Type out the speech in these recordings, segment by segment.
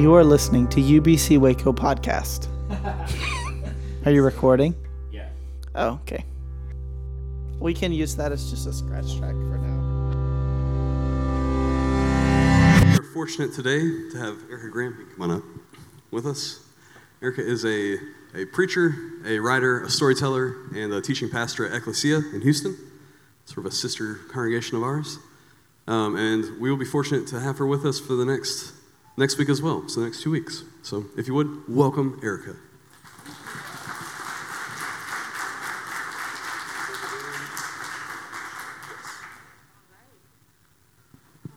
You are listening to UBC Waco podcast. are you recording? Yeah. Oh, okay. We can use that as just a scratch track for now. We're fortunate today to have Ericka Graham come on up with us. Ericka is a, a preacher, a writer, a storyteller, and a teaching pastor at Ecclesia in Houston, sort of a sister congregation of ours. Um, and we will be fortunate to have her with us for the next next week as well, so the next two weeks. So if you would, welcome Ericka.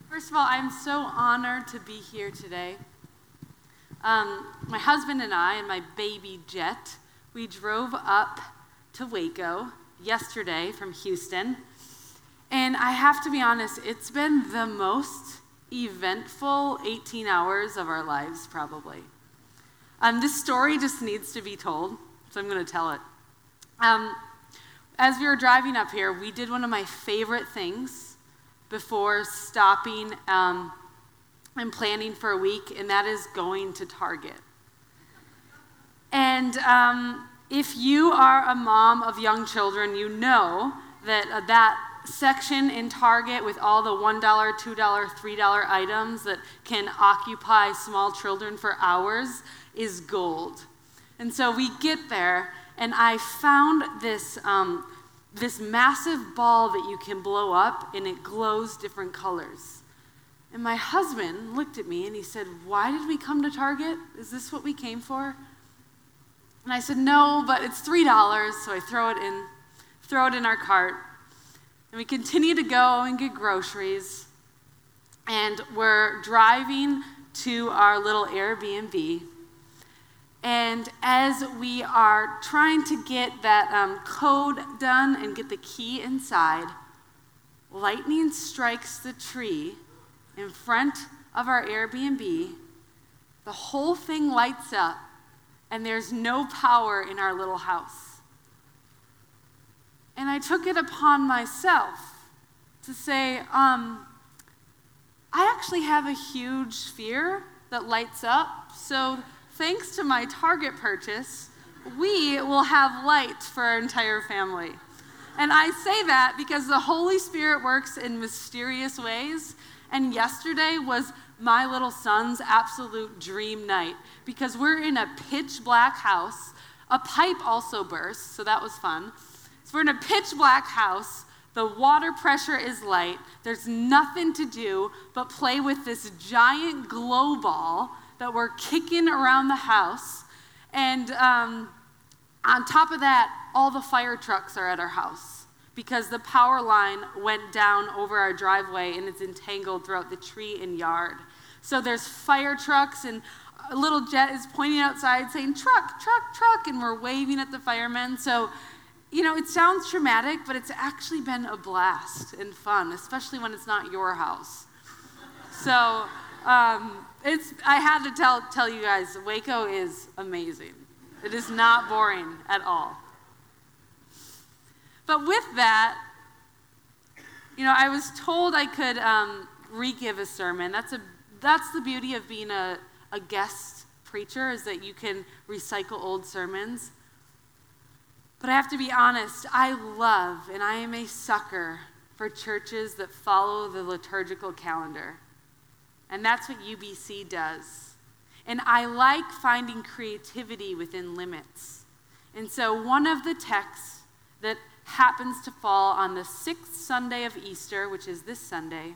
First of all, I'm so honored to be here today. Um, my husband and I and my baby Jet, we drove up to Waco yesterday from Houston. And I have to be honest, it's been the most eventful 18 hours of our lives, probably. Um, this story just needs to be told, so I'm going to tell it. Um, as we were driving up here, we did one of my favorite things before stopping um, and planning for a week, and that is going to Target. And um, if you are a mom of young children, you know that uh, that section in Target with all the $1, $2, $3 items that can occupy small children for hours is gold. And so we get there, and I found this, um, this massive ball that you can blow up, and it glows different colors. And my husband looked at me and he said, Why did we come to Target? Is this what we came for? And I said, No, but it's $3. So I throw it in, throw it in our cart. And we continue to go and get groceries. And we're driving to our little Airbnb. And as we are trying to get that um, code done and get the key inside, lightning strikes the tree in front of our Airbnb. The whole thing lights up, and there's no power in our little house. And I took it upon myself to say, um, I actually have a huge sphere that lights up. So, thanks to my Target purchase, we will have light for our entire family. And I say that because the Holy Spirit works in mysterious ways. And yesterday was my little son's absolute dream night because we're in a pitch black house. A pipe also burst, so that was fun. We're in a pitch black house. The water pressure is light. There's nothing to do but play with this giant glow ball that we're kicking around the house. And um, on top of that, all the fire trucks are at our house because the power line went down over our driveway and it's entangled throughout the tree and yard. So there's fire trucks, and a little jet is pointing outside saying, Truck, truck, truck, and we're waving at the firemen. So you know, it sounds traumatic, but it's actually been a blast and fun, especially when it's not your house. So, um, it's, I had to tell, tell you guys, Waco is amazing. It is not boring at all. But with that, you know, I was told I could um, re-give a sermon. That's, a, that's the beauty of being a, a guest preacher, is that you can recycle old sermons. But I have to be honest, I love and I am a sucker for churches that follow the liturgical calendar. And that's what UBC does. And I like finding creativity within limits. And so one of the texts that happens to fall on the sixth Sunday of Easter, which is this Sunday,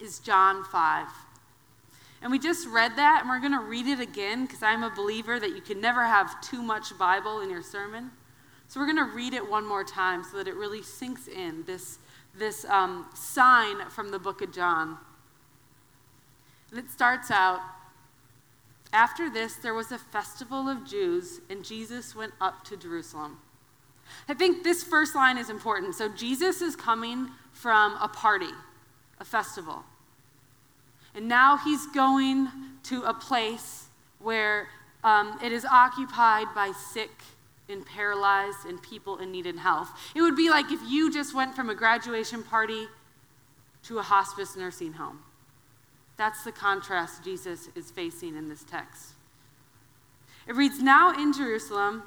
is John 5. And we just read that, and we're going to read it again because I'm a believer that you can never have too much Bible in your sermon. So we're going to read it one more time so that it really sinks in this, this um, sign from the book of John. And it starts out After this, there was a festival of Jews, and Jesus went up to Jerusalem. I think this first line is important. So Jesus is coming from a party, a festival. And now he's going to a place where um, it is occupied by sick and paralyzed and people in need in health. It would be like if you just went from a graduation party to a hospice nursing home. That's the contrast Jesus is facing in this text. It reads Now in Jerusalem,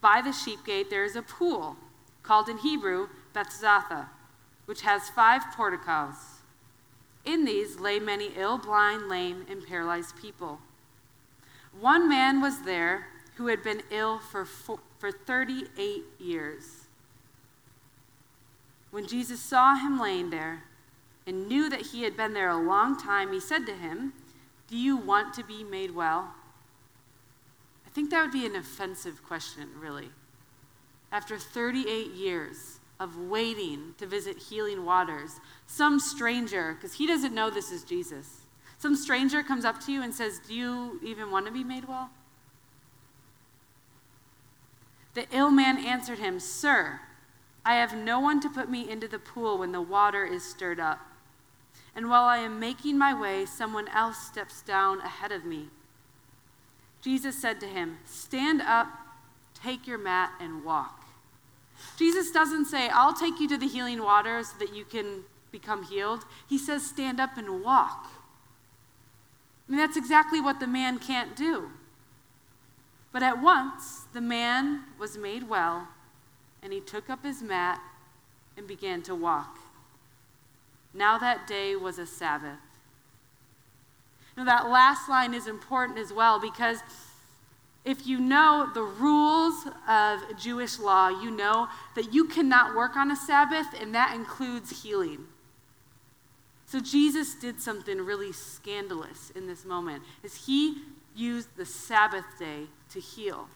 by the sheep gate, there is a pool called in Hebrew Bethzatha, which has five porticos. In these lay many ill, blind, lame, and paralyzed people. One man was there who had been ill for, for 38 years. When Jesus saw him laying there and knew that he had been there a long time, he said to him, Do you want to be made well? I think that would be an offensive question, really. After 38 years of waiting to visit healing waters, some stranger, because he doesn't know this is Jesus, some stranger comes up to you and says, Do you even want to be made well? The ill man answered him, Sir, I have no one to put me into the pool when the water is stirred up. And while I am making my way, someone else steps down ahead of me. Jesus said to him, Stand up, take your mat, and walk. Jesus doesn't say, I'll take you to the healing water so that you can become healed. He says, Stand up and walk. I mean, that's exactly what the man can't do. But at once, the man was made well, and he took up his mat and began to walk. Now that day was a Sabbath. Now, that last line is important as well because if you know the rules of Jewish law, you know that you cannot work on a Sabbath, and that includes healing. So Jesus did something really scandalous in this moment, is he used the Sabbath day to heal.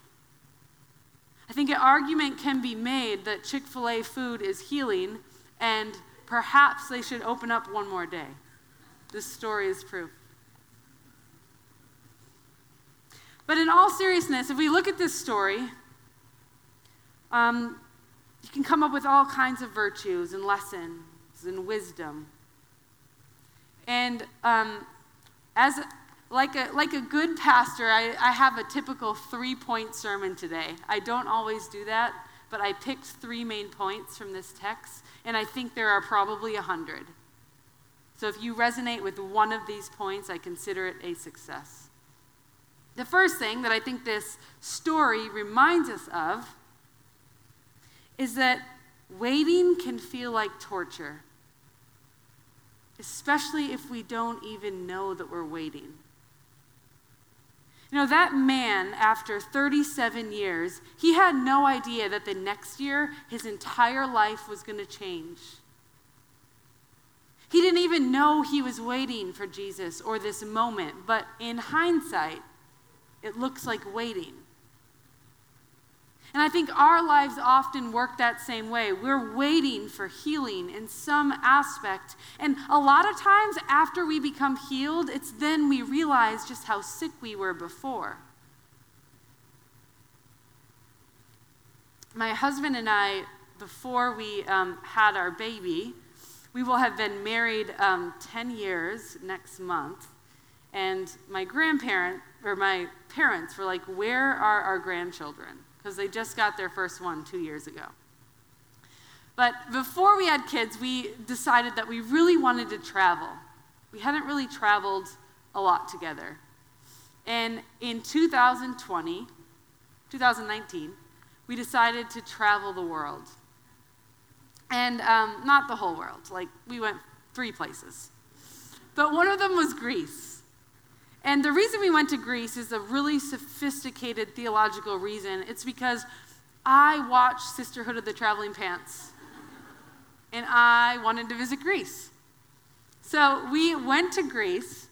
I think an argument can be made that Chick fil A food is healing, and perhaps they should open up one more day. This story is proof. But in all seriousness, if we look at this story, um, you can come up with all kinds of virtues and lessons and wisdom. And um, as like a, like a good pastor, I, I have a typical three point sermon today. I don't always do that, but I picked three main points from this text, and I think there are probably a hundred. So if you resonate with one of these points, I consider it a success. The first thing that I think this story reminds us of is that waiting can feel like torture, especially if we don't even know that we're waiting. You know, that man, after 37 years, he had no idea that the next year his entire life was going to change. He didn't even know he was waiting for Jesus or this moment, but in hindsight, it looks like waiting. And I think our lives often work that same way. We're waiting for healing in some aspect. And a lot of times, after we become healed, it's then we realize just how sick we were before. My husband and I, before we um, had our baby, we will have been married um, 10 years next month. And my grandparent, or my parents, were like, Where are our grandchildren? Because they just got their first one two years ago. But before we had kids, we decided that we really wanted to travel. We hadn't really traveled a lot together. And in 2020, 2019, we decided to travel the world. And um, not the whole world, like we went three places. But one of them was Greece. And the reason we went to Greece is a really sophisticated theological reason. It's because I watched Sisterhood of the Traveling Pants, and I wanted to visit Greece. So we went to Greece,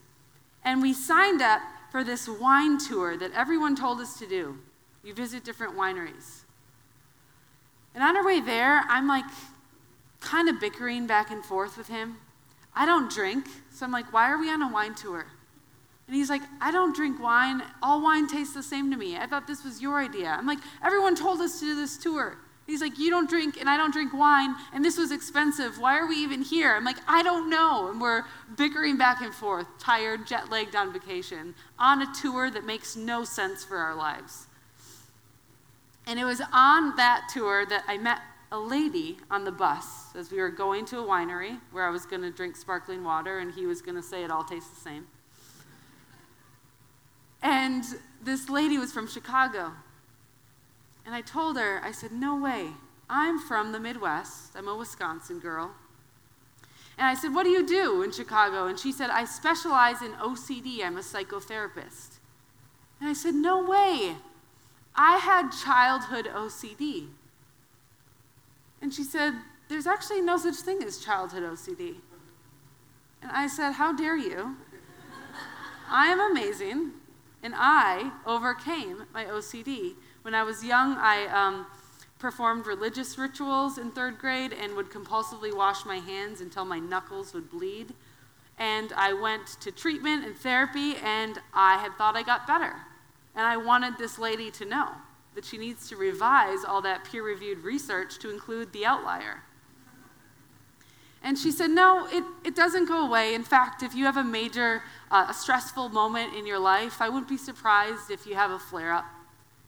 and we signed up for this wine tour that everyone told us to do. You visit different wineries. And on our way there, I'm like kind of bickering back and forth with him. I don't drink, so I'm like, why are we on a wine tour? And he's like, I don't drink wine. All wine tastes the same to me. I thought this was your idea. I'm like, everyone told us to do this tour. He's like, You don't drink, and I don't drink wine, and this was expensive. Why are we even here? I'm like, I don't know. And we're bickering back and forth, tired, jet lagged on vacation, on a tour that makes no sense for our lives. And it was on that tour that I met a lady on the bus as we were going to a winery where I was going to drink sparkling water and he was going to say it all tastes the same. And this lady was from Chicago. And I told her, I said, No way. I'm from the Midwest. I'm a Wisconsin girl. And I said, What do you do in Chicago? And she said, I specialize in OCD. I'm a psychotherapist. And I said, No way. I had childhood OCD. And she said, There's actually no such thing as childhood OCD. And I said, How dare you? I am amazing, and I overcame my OCD. When I was young, I um, performed religious rituals in third grade and would compulsively wash my hands until my knuckles would bleed. And I went to treatment and therapy, and I had thought I got better. And I wanted this lady to know that she needs to revise all that peer reviewed research to include the outlier. And she said, No, it, it doesn't go away. In fact, if you have a major, uh, a stressful moment in your life, I wouldn't be surprised if you have a flare up.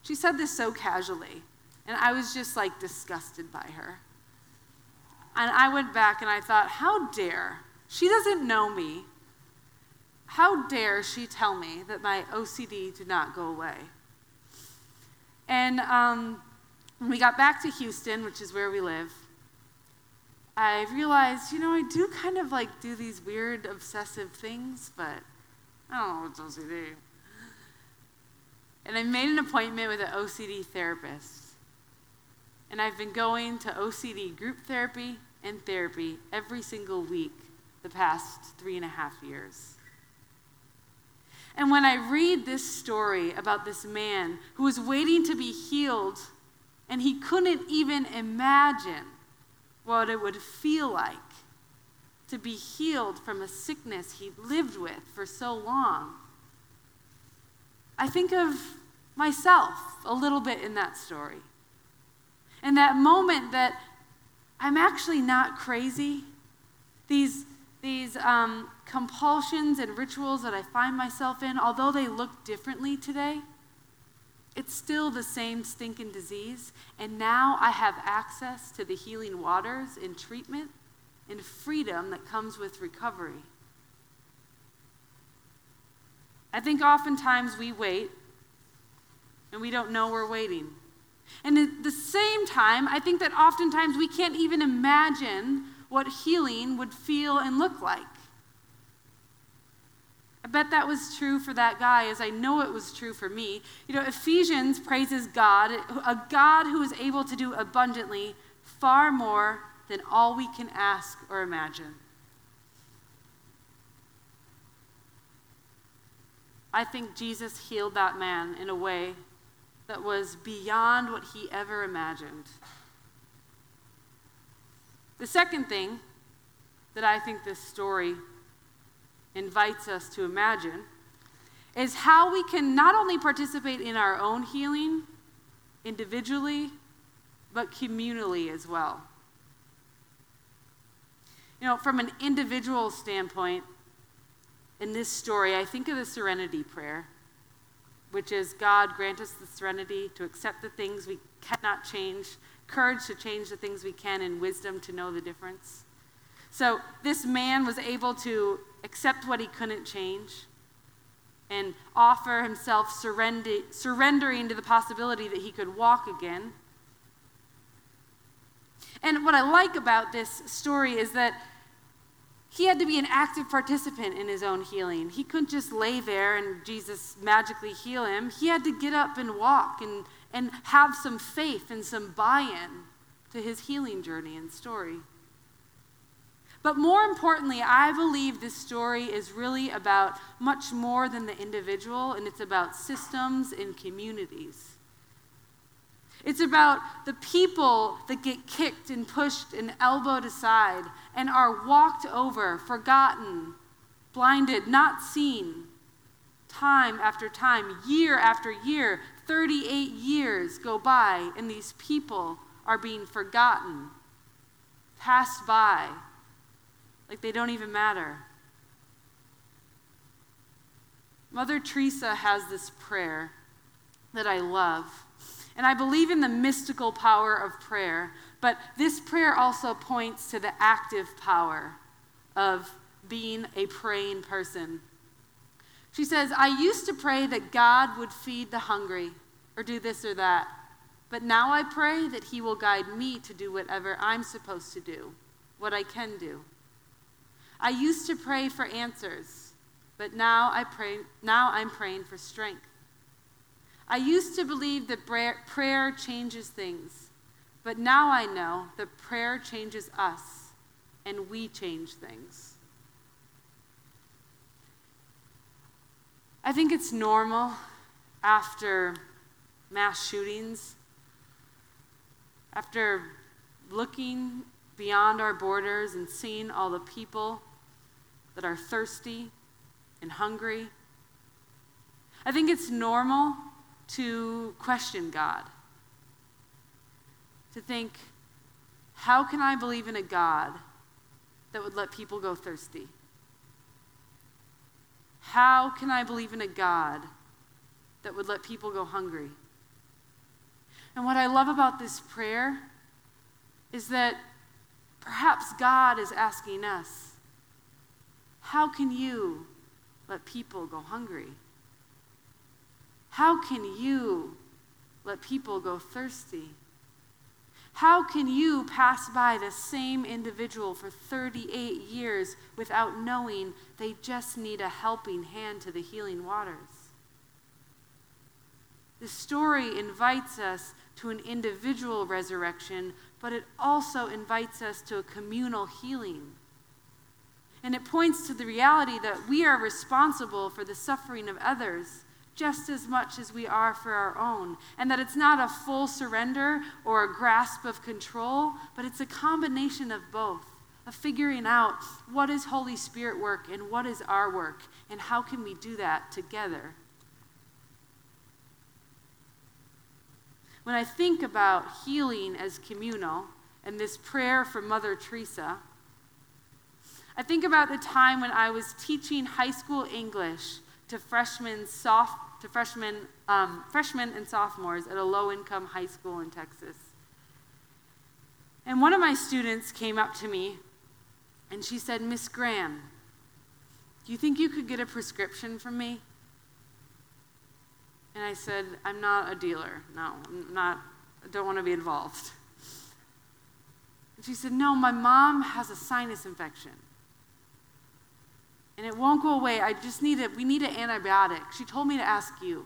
She said this so casually, and I was just like disgusted by her. And I went back and I thought, How dare? She doesn't know me. How dare she tell me that my OCD did not go away? And um, when we got back to Houston, which is where we live, I realized, you know, I do kind of like do these weird obsessive things, but I don't know what's OCD. And I made an appointment with an OCD therapist. And I've been going to OCD group therapy and therapy every single week the past three and a half years. And when I read this story about this man who was waiting to be healed, and he couldn't even imagine what it would feel like to be healed from a sickness he'd lived with for so long, I think of myself a little bit in that story. And that moment that I'm actually not crazy. These these um, compulsions and rituals that I find myself in, although they look differently today, it's still the same stinking disease. And now I have access to the healing waters and treatment and freedom that comes with recovery. I think oftentimes we wait and we don't know we're waiting. And at the same time, I think that oftentimes we can't even imagine what healing would feel and look like. Bet that was true for that guy, as I know it was true for me. You know, Ephesians praises God, a God who is able to do abundantly far more than all we can ask or imagine. I think Jesus healed that man in a way that was beyond what he ever imagined. The second thing that I think this story invites us to imagine is how we can not only participate in our own healing individually, but communally as well. You know, from an individual standpoint, in this story, I think of the serenity prayer, which is God grant us the serenity to accept the things we cannot change courage to change the things we can, and wisdom to know the difference. So this man was able to accept what he couldn't change and offer himself surrender, surrendering to the possibility that he could walk again. And what I like about this story is that he had to be an active participant in his own healing. He couldn't just lay there and Jesus magically heal him. He had to get up and walk and and have some faith and some buy in to his healing journey and story. But more importantly, I believe this story is really about much more than the individual, and it's about systems and communities. It's about the people that get kicked and pushed and elbowed aside and are walked over, forgotten, blinded, not seen, time after time, year after year, 38 years go by and these people are being forgotten, passed by, like they don't even matter. Mother Teresa has this prayer that I love. And I believe in the mystical power of prayer, but this prayer also points to the active power of being a praying person. She says, I used to pray that God would feed the hungry or do this or that, but now I pray that He will guide me to do whatever I'm supposed to do, what I can do. I used to pray for answers, but now I pray now I'm praying for strength. I used to believe that prayer changes things, but now I know that prayer changes us and we change things. I think it's normal after mass shootings, after looking beyond our borders and seeing all the people that are thirsty and hungry. I think it's normal to question God, to think, how can I believe in a God that would let people go thirsty? How can I believe in a God that would let people go hungry? And what I love about this prayer is that perhaps God is asking us, how can you let people go hungry? How can you let people go thirsty? How can you pass by the same individual for 38 years without knowing they just need a helping hand to the healing waters? The story invites us to an individual resurrection, but it also invites us to a communal healing. And it points to the reality that we are responsible for the suffering of others just as much as we are for our own. And that it's not a full surrender or a grasp of control, but it's a combination of both. Of figuring out what is Holy Spirit work and what is our work, and how can we do that together. When I think about healing as communal and this prayer from Mother Teresa, I think about the time when I was teaching high school English to freshmen, soft, to freshmen, um, freshmen and sophomores at a low-income high school in Texas. And one of my students came up to me and she said, Miss Graham, do you think you could get a prescription from me? And I said, I'm not a dealer. No, I'm not, I don't want to be involved. And she said, No, my mom has a sinus infection and it won't go away. I just need it. We need an antibiotic. She told me to ask you.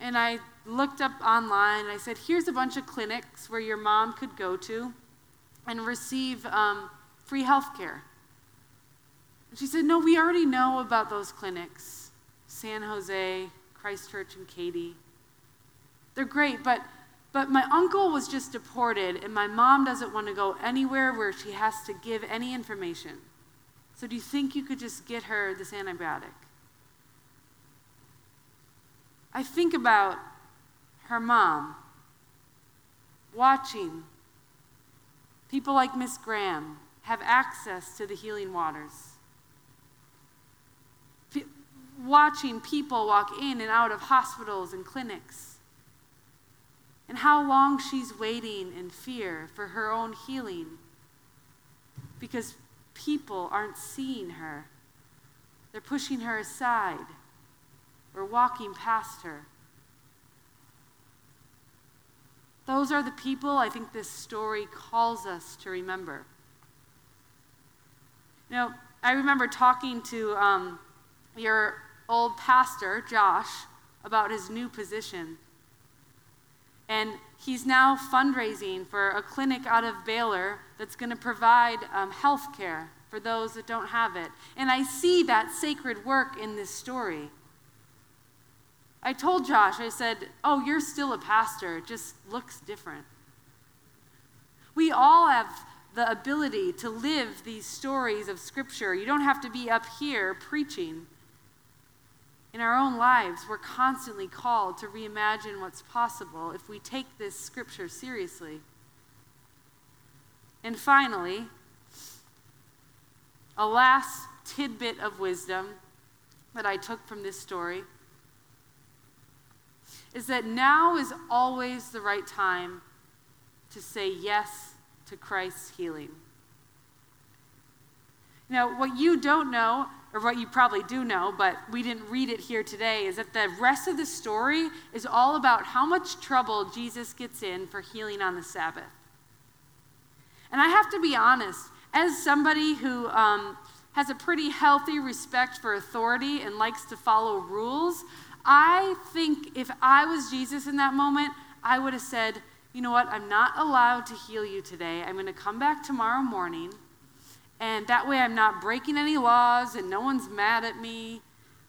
And I looked up online and I said, here's a bunch of clinics where your mom could go to and receive um, free health care. And she said, no, we already know about those clinics San Jose, Christchurch, and Katy. They're great, but, but my uncle was just deported, and my mom doesn't want to go anywhere where she has to give any information. So, do you think you could just get her this antibiotic? I think about her mom watching people like Miss Graham have access to the healing waters. P- watching people walk in and out of hospitals and clinics. And how long she's waiting in fear for her own healing. Because people aren't seeing her. They're pushing her aside or walking past her. Those are the people I think this story calls us to remember. You know, I remember talking to um, your old pastor, Josh, about his new position. And he's now fundraising for a clinic out of Baylor that's going to provide um, health care for those that don't have it. And I see that sacred work in this story. I told Josh, I said, Oh, you're still a pastor, it just looks different. We all have the ability to live these stories of Scripture. You don't have to be up here preaching. In our own lives, we're constantly called to reimagine what's possible if we take this Scripture seriously. And finally, a last tidbit of wisdom that I took from this story is that now is always the right time to say yes to Christ's healing. Now, what you don't know, or what you probably do know, but we didn't read it here today, is that the rest of the story is all about how much trouble Jesus gets in for healing on the Sabbath. And I have to be honest, as somebody who um, has a pretty healthy respect for authority and likes to follow rules, I think if I was Jesus in that moment, I would have said, you know what, I'm not allowed to heal you today. I'm going to come back tomorrow morning and that way I'm not breaking any laws and no one's mad at me.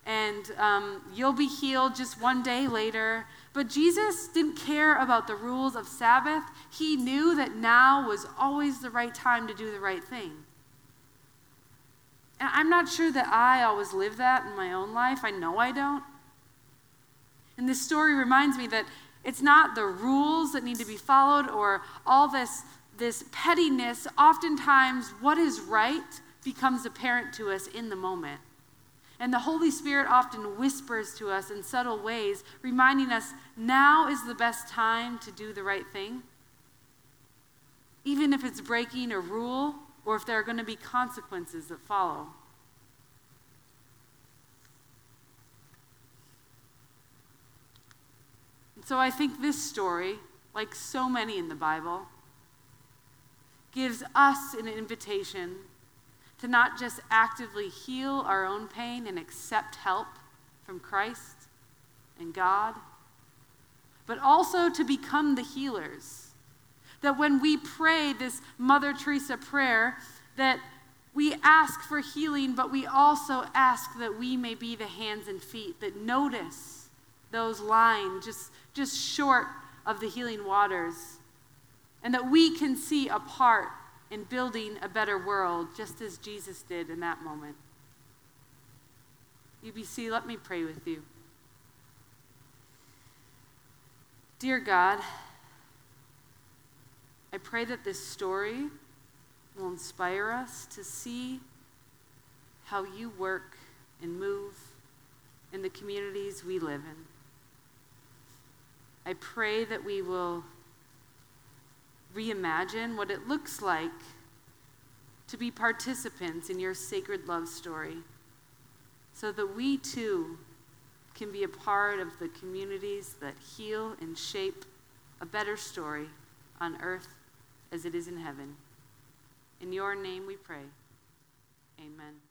And um, you'll be healed just one day later. But Jesus didn't care about the rules of Sabbath. He knew that now was always the right time to do the right thing. And I'm not sure that I always live that in my own life. I know I don't. And this story reminds me that it's not the rules that need to be followed or all this this pettiness, oftentimes what is right becomes apparent to us in the moment. And the Holy Spirit often whispers to us in subtle ways, reminding us now is the best time to do the right thing. Even if it's breaking a rule or if there are going to be consequences that follow. So I think this story, like so many in the Bible, gives us an invitation to not just actively heal our own pain and accept help from Christ and God, but also to become the healers. That when we pray this Mother Teresa prayer, that we ask for healing, but we also ask that we may be the hands and feet that notice those lying just, just short of the healing waters and that we can see a part in building a better world, just as Jesus did in that moment. UBC, let me pray with you. Dear God, I pray that this story will inspire us to see how you work and move in the communities we live in. I pray that we will reimagine what it looks like to be participants in your sacred love story so that we too can be a part of the communities that heal and shape a better story on earth as it is in heaven. In your name we pray. Amen.